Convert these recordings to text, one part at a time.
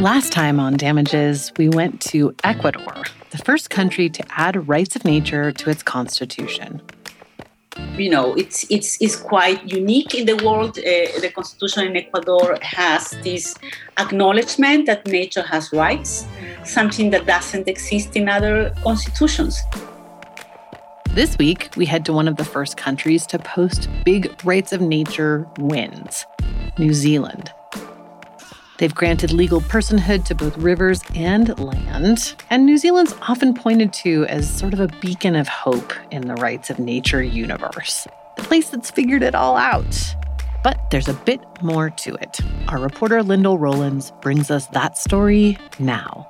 Last time on Damages, we went to Ecuador, the first country to add rights of nature to its constitution. You know, it's it's it's quite unique in the world. Uh, the constitution in Ecuador has this acknowledgement that nature has rights, something that doesn't exist in other constitutions. This week, we head to one of the first countries to post big rights of nature wins New Zealand. They've granted legal personhood to both rivers and land, and New Zealand's often pointed to as sort of a beacon of hope in the rights of nature universe, the place that's figured it all out. But there's a bit more to it. Our reporter Lyndall Rollins brings us that story now.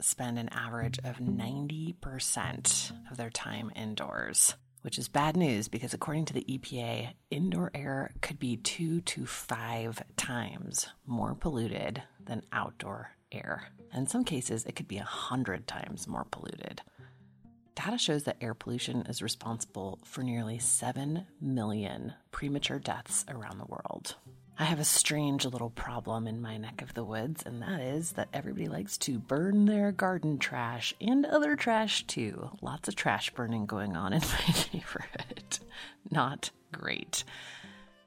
Spend an average of 90% of their time indoors, which is bad news because, according to the EPA, indoor air could be two to five times more polluted than outdoor air. In some cases, it could be a hundred times more polluted. Data shows that air pollution is responsible for nearly 7 million premature deaths around the world. I have a strange little problem in my neck of the woods, and that is that everybody likes to burn their garden trash and other trash too. Lots of trash burning going on in my neighborhood. Not great.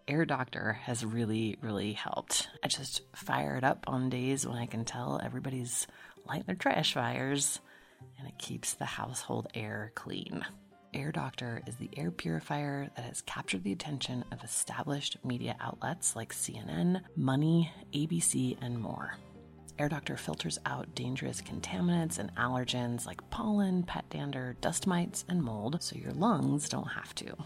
Air Doctor has really, really helped. I just fire it up on days when I can tell everybody's lighting their trash fires, and it keeps the household air clean. Air Doctor is the air purifier that has captured the attention of established media outlets like CNN, Money, ABC, and more. Air Doctor filters out dangerous contaminants and allergens like pollen, pet dander, dust mites, and mold so your lungs don't have to.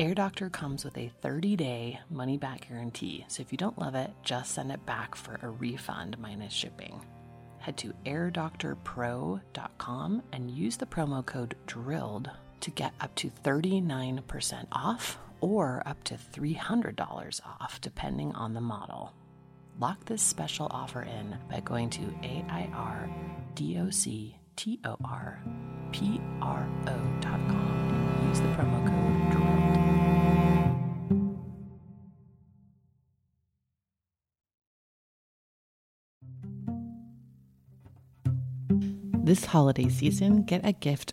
Air Doctor comes with a 30 day money back guarantee, so if you don't love it, just send it back for a refund minus shipping. Head to airdoctorpro.com and use the promo code DRILLED to get up to 39% off or up to $300 off, depending on the model. Lock this special offer in by going to AIRDOCTORPRO.com and use the promo code DRILLED. This holiday season, get a gift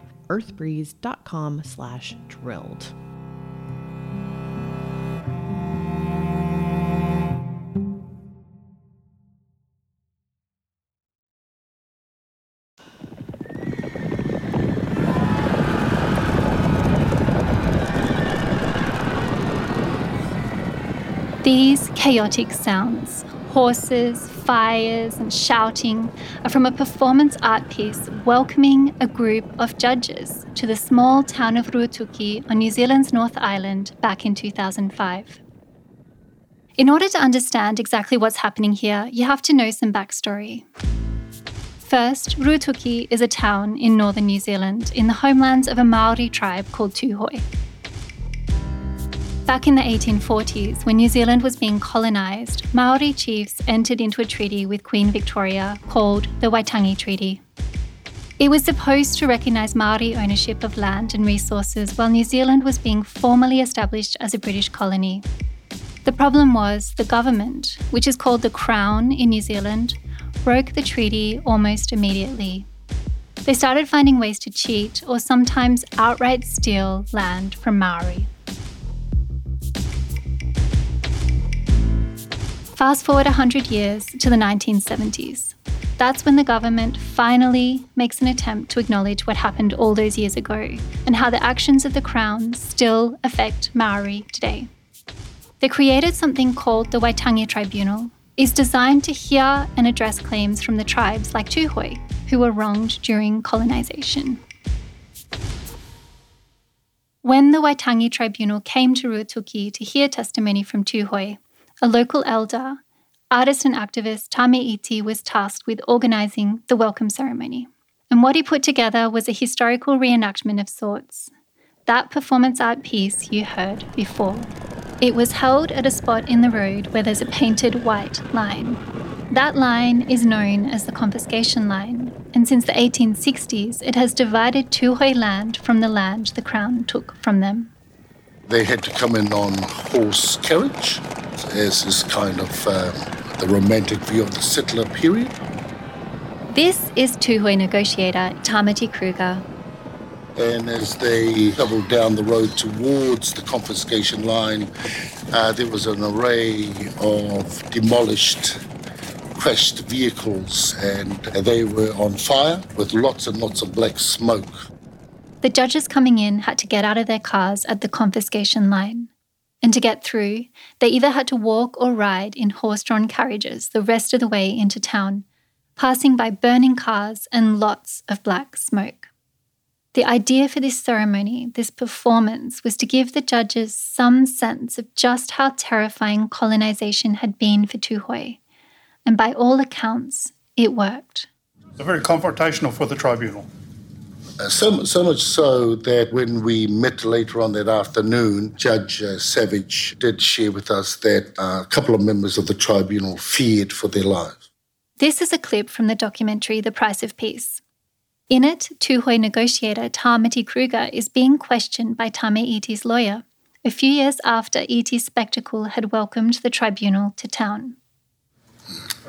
earthbreeze.com slash drilled. These chaotic sounds horses, fires, and shouting are from a performance art piece welcoming a group of judges to the small town of Ruatoki on New Zealand's North Island back in 2005. In order to understand exactly what's happening here, you have to know some backstory. First, Ruatoki is a town in northern New Zealand in the homelands of a Maori tribe called Tūhoe. Back in the 1840s, when New Zealand was being colonised, Maori chiefs entered into a treaty with Queen Victoria called the Waitangi Treaty. It was supposed to recognise Maori ownership of land and resources while New Zealand was being formally established as a British colony. The problem was the government, which is called the Crown in New Zealand, broke the treaty almost immediately. They started finding ways to cheat or sometimes outright steal land from Maori. Fast forward 100 years to the 1970s. That's when the government finally makes an attempt to acknowledge what happened all those years ago and how the actions of the Crown still affect Maori today. They created something called the Waitangi Tribunal. It's designed to hear and address claims from the tribes like Tūhoe, who were wronged during colonisation. When the Waitangi Tribunal came to Ruatoki to hear testimony from Tūhoe, a local elder, artist and activist Tame Iti was tasked with organising the welcome ceremony. And what he put together was a historical reenactment of sorts. That performance art piece you heard before. It was held at a spot in the road where there's a painted white line. That line is known as the confiscation line, and since the 1860s, it has divided Tūhoe land from the land the Crown took from them. They had to come in on horse carriage, as is kind of uh, the romantic view of the settler period. This is Tūhoe negotiator Tamati Kruger. And as they travelled down the road towards the confiscation line, uh, there was an array of demolished, crashed vehicles, and they were on fire with lots and lots of black smoke. The judges coming in had to get out of their cars at the confiscation line. And to get through, they either had to walk or ride in horse drawn carriages the rest of the way into town, passing by burning cars and lots of black smoke. The idea for this ceremony, this performance, was to give the judges some sense of just how terrifying colonization had been for Tūhoe. And by all accounts, it worked. It's very confrontational for the tribunal. Uh, so, so much so that when we met later on that afternoon, Judge uh, Savage did share with us that uh, a couple of members of the tribunal feared for their lives. This is a clip from the documentary The Price of Peace. In it, Tūhoe negotiator Tamati Kruger is being questioned by Tame Iti's lawyer, a few years after Iti's spectacle had welcomed the tribunal to town.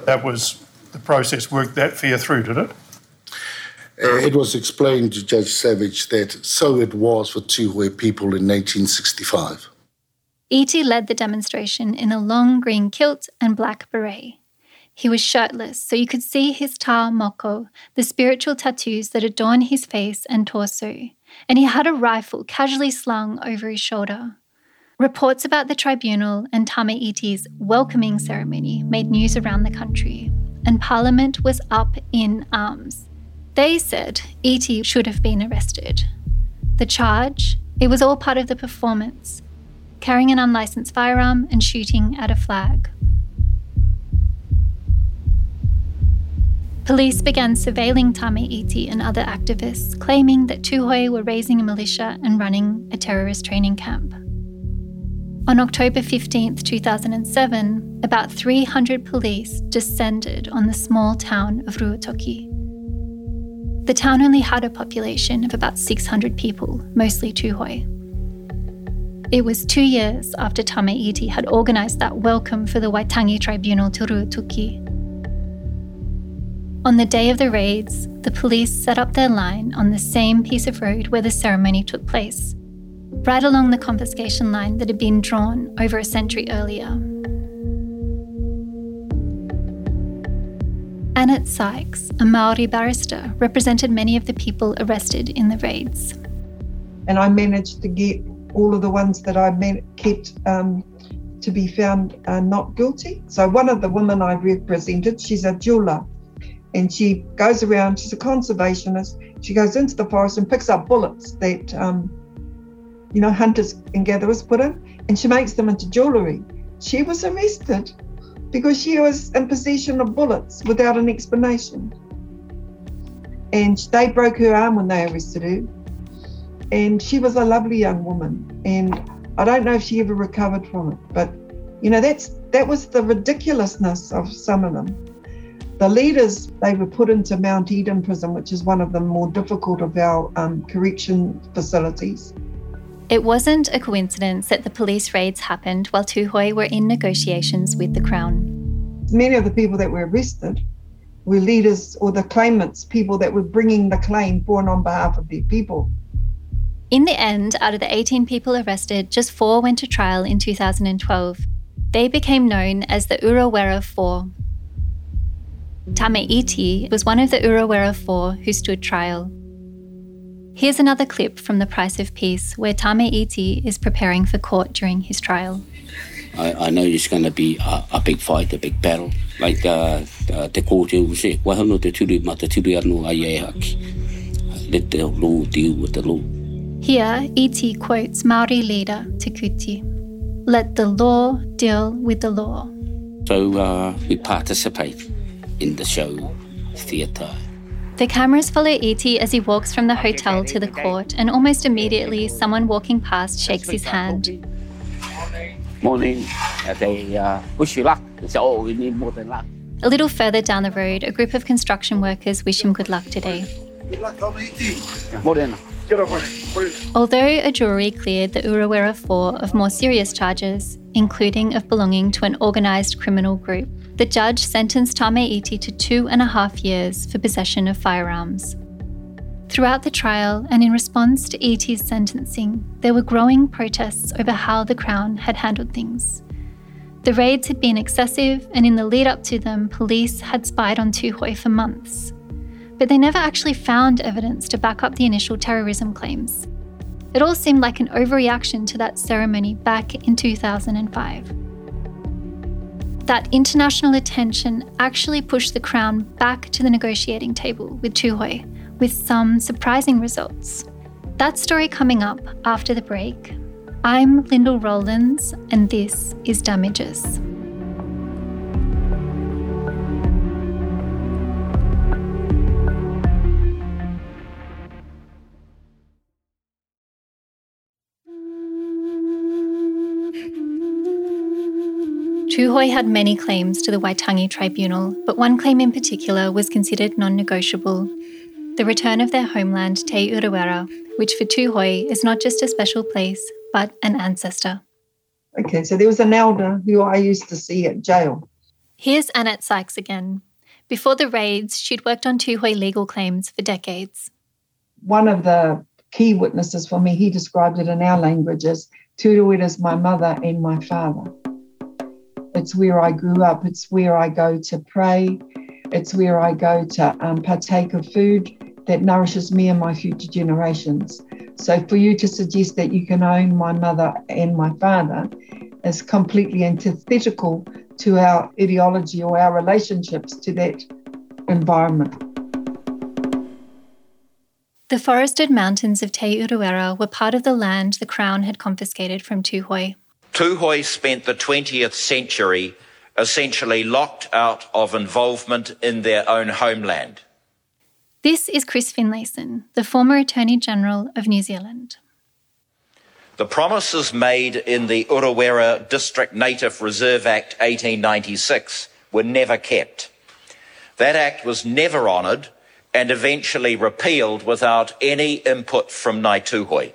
That was the process worked that fear through, did it? Uh, it was explained to Judge Savage that so it was for Tūhoe people in 1865. Iti led the demonstration in a long green kilt and black beret. He was shirtless, so you could see his ta moko, the spiritual tattoos that adorn his face and torso, and he had a rifle casually slung over his shoulder. Reports about the tribunal and Tame Iti's welcoming ceremony made news around the country, and Parliament was up in arms. They said Iti should have been arrested. The charge? It was all part of the performance carrying an unlicensed firearm and shooting at a flag. Police began surveilling Tame Iti and other activists, claiming that Tūhoe were raising a militia and running a terrorist training camp. On October 15, 2007, about 300 police descended on the small town of Ruatoki. The town only had a population of about 600 people, mostly Tūhoe. It was two years after Tame Iti had organised that welcome for the Waitangi Tribunal to Ruatoki. On the day of the raids, the police set up their line on the same piece of road where the ceremony took place, right along the confiscation line that had been drawn over a century earlier. Annette Sykes, a Maori barrister, represented many of the people arrested in the raids. And I managed to get all of the ones that I kept um, to be found uh, not guilty. So one of the women I represented, she's a jeweler, and she goes around. She's a conservationist. She goes into the forest and picks up bullets that, um, you know, hunters and gatherers put in, and she makes them into jewelry. She was arrested because she was in possession of bullets without an explanation. And they broke her arm when they arrested her. And she was a lovely young woman. And I don't know if she ever recovered from it, but you know, that's that was the ridiculousness of some of them. The leaders, they were put into Mount Eden prison, which is one of the more difficult of our um, correction facilities. It wasn't a coincidence that the police raids happened while Tūhoe were in negotiations with the Crown. Many of the people that were arrested were leaders or the claimants, people that were bringing the claim for and on behalf of their people. In the end, out of the 18 people arrested, just four went to trial in 2012. They became known as the Urewera Four. Tame Iti was one of the Urewera Four who stood trial. Here's another clip from The Price of Peace, where Tame Iti is preparing for court during his trial. I, I know it's going to be a, a, big fight, a big battle. Like uh, uh, te kōte u se, wahano te turi ma te turi anu ai e haki. Let the law deal with the law. Here, Iti quotes Maori leader Te Kooti. Let the law deal with the law. So uh, we participate in the show theatre. The cameras follow Iti as he walks from the hotel to the court, and almost immediately, someone walking past shakes his hand. Morning. They uh, wish you luck. oh, we need more than luck. A little further down the road, a group of construction workers wish him good luck today. Good luck, Morning. Although a jury cleared the Urewera Four of more serious charges, including of belonging to an organised criminal group, the judge sentenced Tame Iti to two and a half years for possession of firearms. Throughout the trial and in response to Iti's sentencing, there were growing protests over how the Crown had handled things. The raids had been excessive, and in the lead up to them, police had spied on Tūhoe for months. But they never actually found evidence to back up the initial terrorism claims. It all seemed like an overreaction to that ceremony back in 2005 that international attention actually pushed the Crown back to the negotiating table with Tūhoe, with some surprising results. That story coming up after the break. I'm Lyndall Rollins, and this is Damages. Tūhoe had many claims to the Waitangi Tribunal, but one claim in particular was considered non negotiable the return of their homeland, Te Urewera, which for Tūhoe is not just a special place, but an ancestor. Okay, so there was an elder who I used to see at jail. Here's Annette Sykes again. Before the raids, she'd worked on Tūhoe legal claims for decades. One of the key witnesses for me, he described it in our language as Te Urewera is my mother and my father. It's where I grew up. It's where I go to pray. It's where I go to um, partake of food that nourishes me and my future generations. So for you to suggest that you can own my mother and my father is completely antithetical to our ideology or our relationships to that environment. The forested mountains of Te Urewera were part of the land the Crown had confiscated from Tūhoe. Tūhoe spent the 20th century essentially locked out of involvement in their own homeland. This is Chris Finlayson, the former Attorney General of New Zealand. The promises made in the Urewera District Native Reserve Act 1896 were never kept. That act was never honoured and eventually repealed without any input from Ngāi Tūhoe.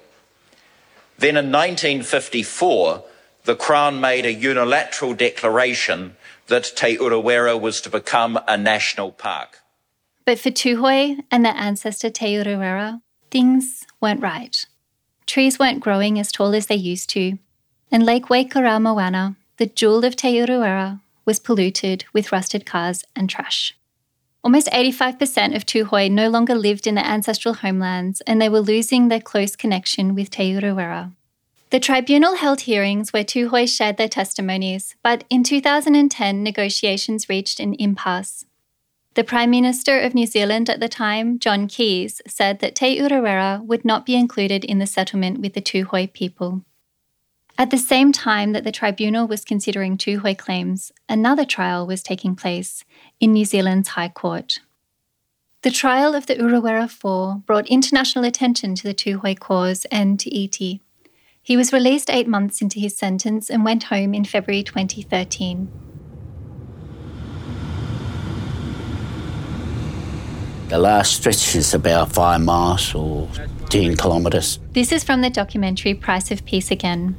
Then in 1954, the Crown made a unilateral declaration that Te Urewera was to become a national park. But for Tūhoe and their ancestor Te Urewera, things weren't right. Trees weren't growing as tall as they used to, and Lake Waikaremoana, the jewel of Te Urewera, was polluted with rusted cars and trash. Almost 85% of Tūhoe no longer lived in their ancestral homelands, and they were losing their close connection with Te Urewera. The tribunal held hearings where Tūhoe shared their testimonies, but in 2010, negotiations reached an impasse. The Prime Minister of New Zealand at the time, John Keys, said that Te Urewera would not be included in the settlement with the Tūhoe people. At the same time that the tribunal was considering Tūhoe claims, another trial was taking place in New Zealand's High Court. The trial of the Urewera Four brought international attention to the Tūhoe cause and to Iti. He was released eight months into his sentence and went home in February 2013. The last stretch is about five miles or 10 kilometres. This is from the documentary Price of Peace Again.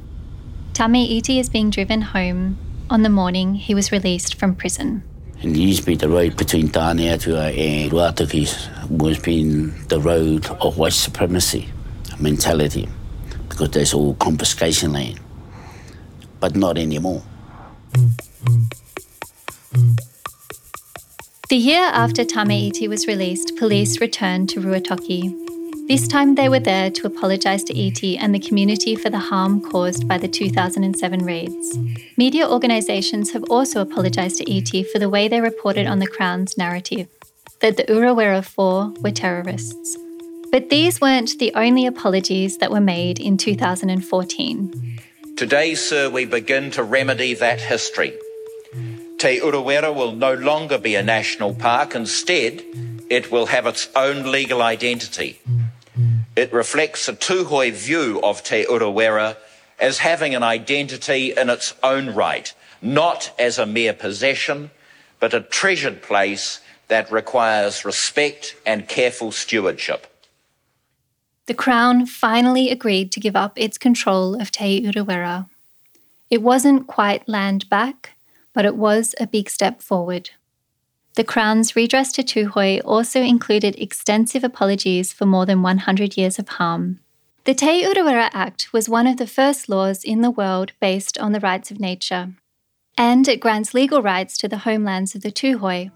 Tame Iti is being driven home on the morning he was released from prison. And usually the road between Taneatua and Ruatoki was been the road of white supremacy mentality because there's all confiscation land. But not anymore. The year after Tame Iti was released, police returned to Ruatoki. This time they were there to apologise to Iti and the community for the harm caused by the 2007 raids. Media organisations have also apologised to Iti for the way they reported on the Crown's narrative that the Urewera Four were terrorists. But these weren't the only apologies that were made in 2014. Today, sir, we begin to remedy that history. Te Urewera will no longer be a national park. Instead, it will have its own legal identity. It reflects a Tūhoe view of Te Urewera as having an identity in its own right, not as a mere possession, but a treasured place that requires respect and careful stewardship the Crown finally agreed to give up its control of Te Urewera. It wasn't quite land back, but it was a big step forward. The Crown's redress to Tūhoe also included extensive apologies for more than 100 years of harm. The Te Urewera Act was one of the first laws in the world based on the rights of nature, and it grants legal rights to the homelands of the Tūhoe,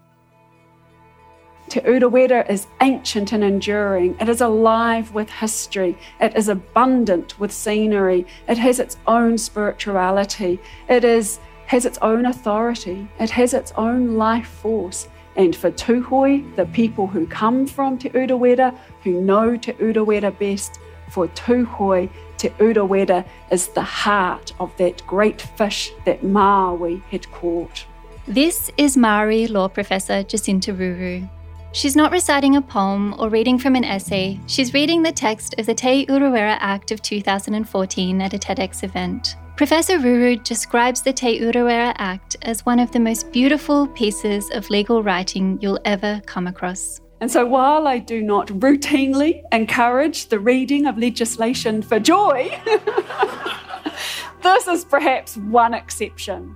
Te Urewera is ancient and enduring. It is alive with history. It is abundant with scenery. It has its own spirituality. It is, has its own authority. It has its own life force. And for Tūhoe, the people who come from Te Urewera, who know Te Urewera best, for Tūhoe, Te Urewera is the heart of that great fish that Maui had caught. This is Maori law professor Jacinta Ruru. She's not reciting a poem or reading from an essay, she's reading the text of the Te Urewera Act of 2014 at a TEDx event. Professor Ruru describes the Te Urewera Act as one of the most beautiful pieces of legal writing you'll ever come across. And so, while I do not routinely encourage the reading of legislation for joy, this is perhaps one exception.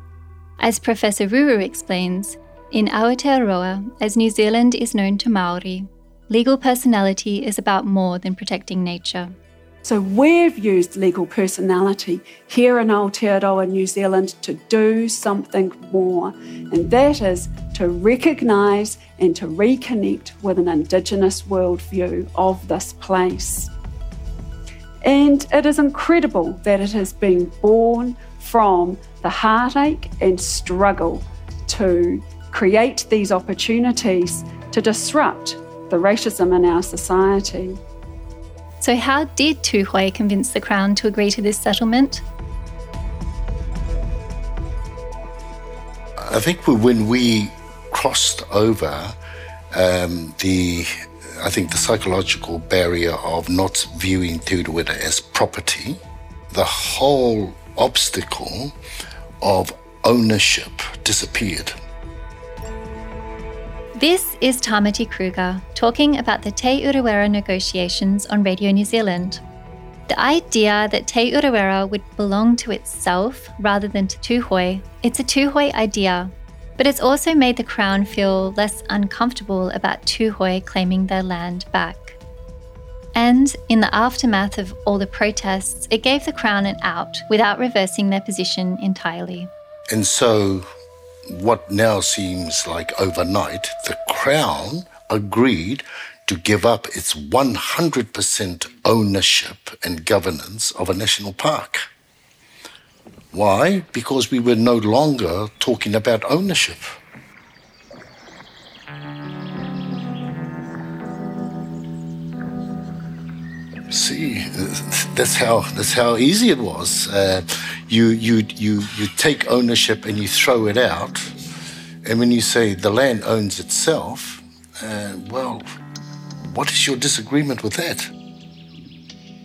As Professor Ruru explains, in Aotearoa, as New Zealand is known to Maori, legal personality is about more than protecting nature. So we've used legal personality here in Aotearoa, New Zealand, to do something more, and that is to recognise and to reconnect with an Indigenous worldview of this place. And it is incredible that it has been born from the heartache and struggle to create these opportunities to disrupt the racism in our society. So, how did Tūhoe convince the Crown to agree to this settlement? I think when we crossed over um, the, I think the psychological barrier of not viewing Te Urewera as property, the whole obstacle of ownership disappeared. This is Tamati Kruger talking about the Te Urewera negotiations on Radio New Zealand. The idea that Te Urewera would belong to itself rather than to Tūhoe, it's a Tūhoe idea, but it's also made the Crown feel less uncomfortable about Tūhoe claiming their land back. And in the aftermath of all the protests, it gave the Crown an out without reversing their position entirely. And so what now seems like overnight, the Crown agreed to give up its 100% ownership and governance of a national park. Why? Because we were no longer talking about ownership. See, that's how that's how easy it was. Uh, you you you you take ownership and you throw it out, and when you say the land owns itself, uh, well, what is your disagreement with that?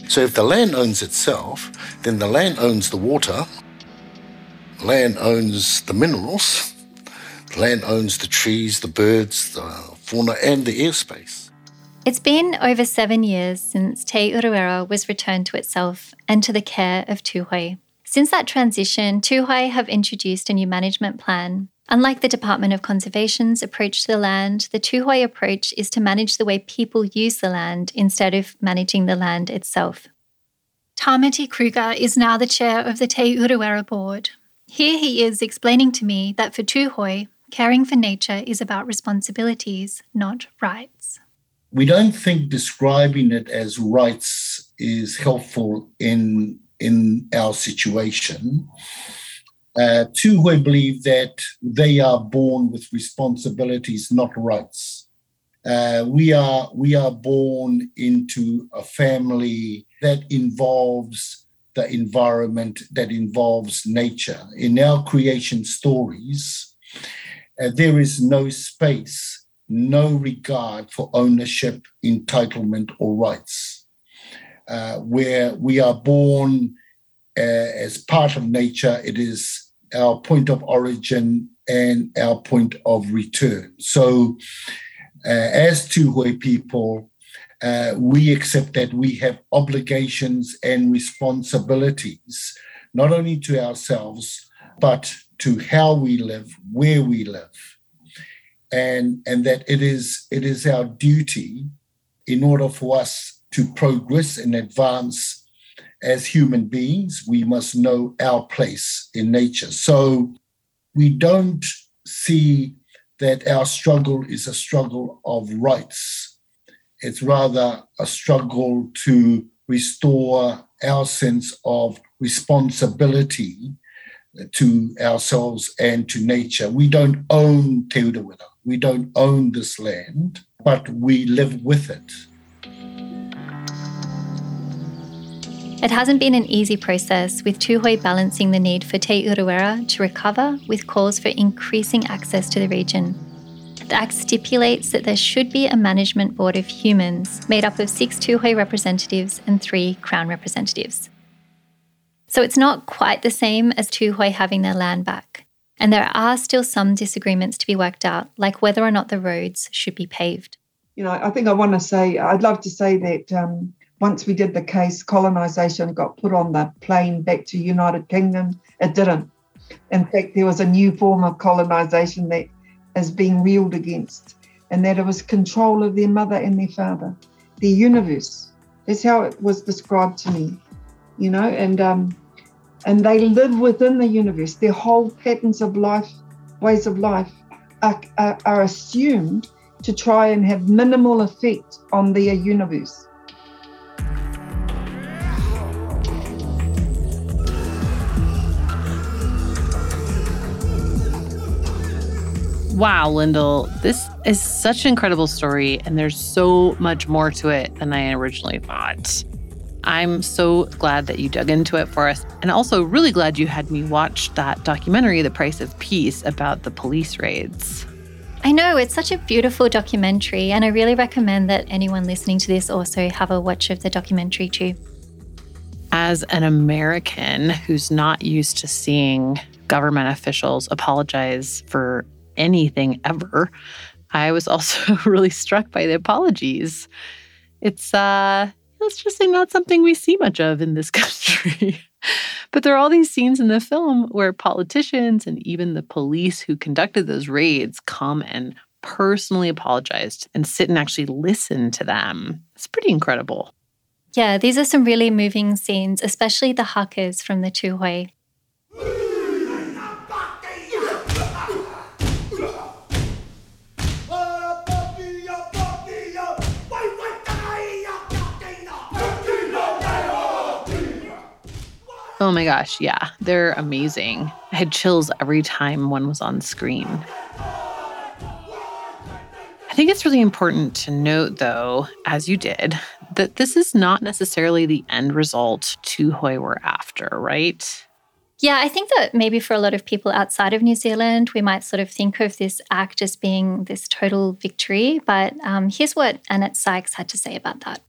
So if the land owns itself, then the land owns the water, land owns the minerals, land owns the trees, the birds, the fauna, and the airspace. It's been over seven years since Te Urewera was returned to itself and to the care of Tūhoe. Since that transition, Tūhoe have introduced a new management plan. Unlike the Department of Conservation's approach to the land, the Tūhoe approach is to manage the way people use the land instead of managing the land itself. Tamati Kruger is now the chair of the Te Urewera board. Here he is explaining to me that for Tūhoe, caring for nature is about responsibilities, not rights we don't think describing it as rights is helpful in in our situation. Uh, Tūhoe believe that they are born with responsibilities, not rights. Uh, we are we are born into a family that involves the environment, that involves nature. In our creation stories, uh, there is no space no regard for ownership, entitlement, or rights. Uh, where we are born uh, as part of nature, it is our point of origin and our point of return. So, uh, as Tūhoe people, uh, we accept that we have obligations and responsibilities, not only to ourselves, but to how we live, where we live and and that it is it is our duty in order for us to progress and advance as human beings we must know our place in nature so we don't see that our struggle is a struggle of rights it's rather a struggle to restore our sense of responsibility to ourselves and to nature. We don't own Te Urewera. We don't own this land, but we live with it. It hasn't been an easy process, with Tūhoe balancing the need for Te Urewera to recover with calls for increasing access to the region. The Act stipulates that there should be a management board of humans made up of six Tūhoe representatives and three Crown representatives. So it's not quite the same as Tūhoe having their land back. And there are still some disagreements to be worked out, like whether or not the roads should be paved. You know, I think I want to say, I'd love to say that um, once we did the case, colonisation got put on the plane back to United Kingdom. It didn't. In fact, there was a new form of colonisation that is being reeled against, and that it was control of their mother and their father, their universe. That's how it was described to me, you know, and um, and they live within the universe. Their whole patterns of life, ways of life, are, are, are assumed to try and have minimal effect on their universe. Wow, Lyndall, this is such an incredible story, and there's so much more to it than I originally thought. I'm so glad that you dug into it for us. And also, really glad you had me watch that documentary, The Price of Peace, about the police raids. I know, it's such a beautiful documentary. And I really recommend that anyone listening to this also have a watch of the documentary too. As an American who's not used to seeing government officials apologize for anything ever, I was also really struck by the apologies. It's uh let's just say not something we see much of in this country. but there are all these scenes in the film where politicians and even the police who conducted those raids come and personally apologize and sit and actually listen to them. It's pretty incredible. Yeah, these are some really moving scenes, especially the hakas from the Tūhoe. Oh my gosh, yeah, they're amazing. I had chills every time one was on screen. I think it's really important to note, though, as you did, that this is not necessarily the end result Tūhoe were after, right? Yeah, I think that maybe for a lot of people outside of New Zealand, we might sort of think of this act as being this total victory. But um, here's what Annette Sykes had to say about that.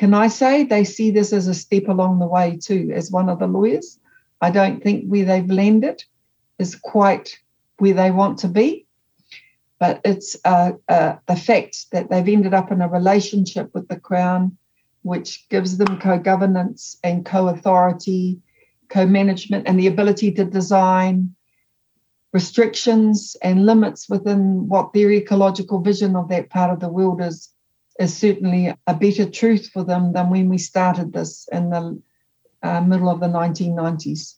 Can I say they see this as a step along the way too, as one of the lawyers? I don't think where they've landed is quite where they want to be, but it's uh, uh, the fact that they've ended up in a relationship with the Crown, which gives them co governance and co authority, co management, and the ability to design restrictions and limits within what their ecological vision of that part of the world is is certainly a better truth for them than when we started this in the uh, middle of the 1990s.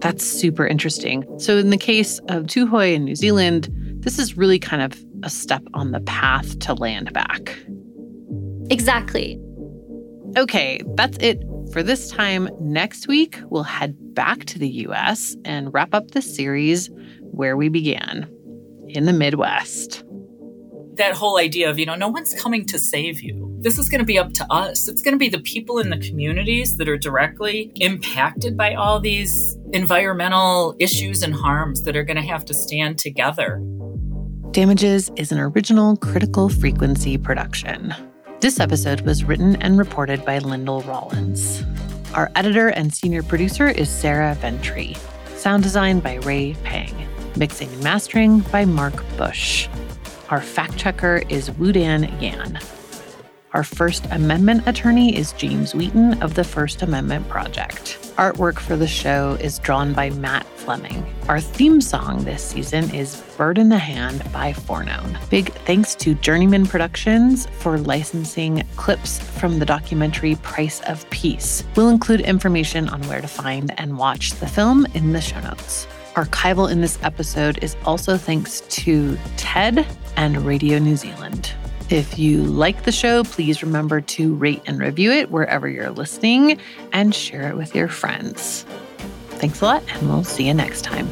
That's super interesting. So, in the case of Tūhoe in New Zealand, this is really kind of a step on the path to land back. Exactly. Okay, that's it for this time. Next week, we'll head back to the US and wrap up the series where we began in the Midwest. That whole idea of, you know, no one's coming to save you. This is going to be up to us. It's going to be the people in the communities that are directly impacted by all these environmental issues and harms that are going to have to stand together. Damages is an original critical frequency production. This episode was written and reported by Lyndall Rollins. Our editor and senior producer is Sarah Ventre. Sound design by Ray Pang. Mixing and mastering by Mark Bush. Our fact checker is Wudan Yan. Our First Amendment attorney is James Wheaton of the First Amendment Project. Artwork for the show is drawn by Matt Fleming. Our theme song this season is Bird in the Hand by Forknown. Big thanks to Journeyman Productions for licensing clips from the documentary Price of Peace. We'll include information on where to find and watch the film in the show notes. Archival in this episode is also thanks to TED and Radio New Zealand. If you like the show, please remember to rate and review it wherever you're listening and share it with your friends. Thanks a lot, and we'll see you next time.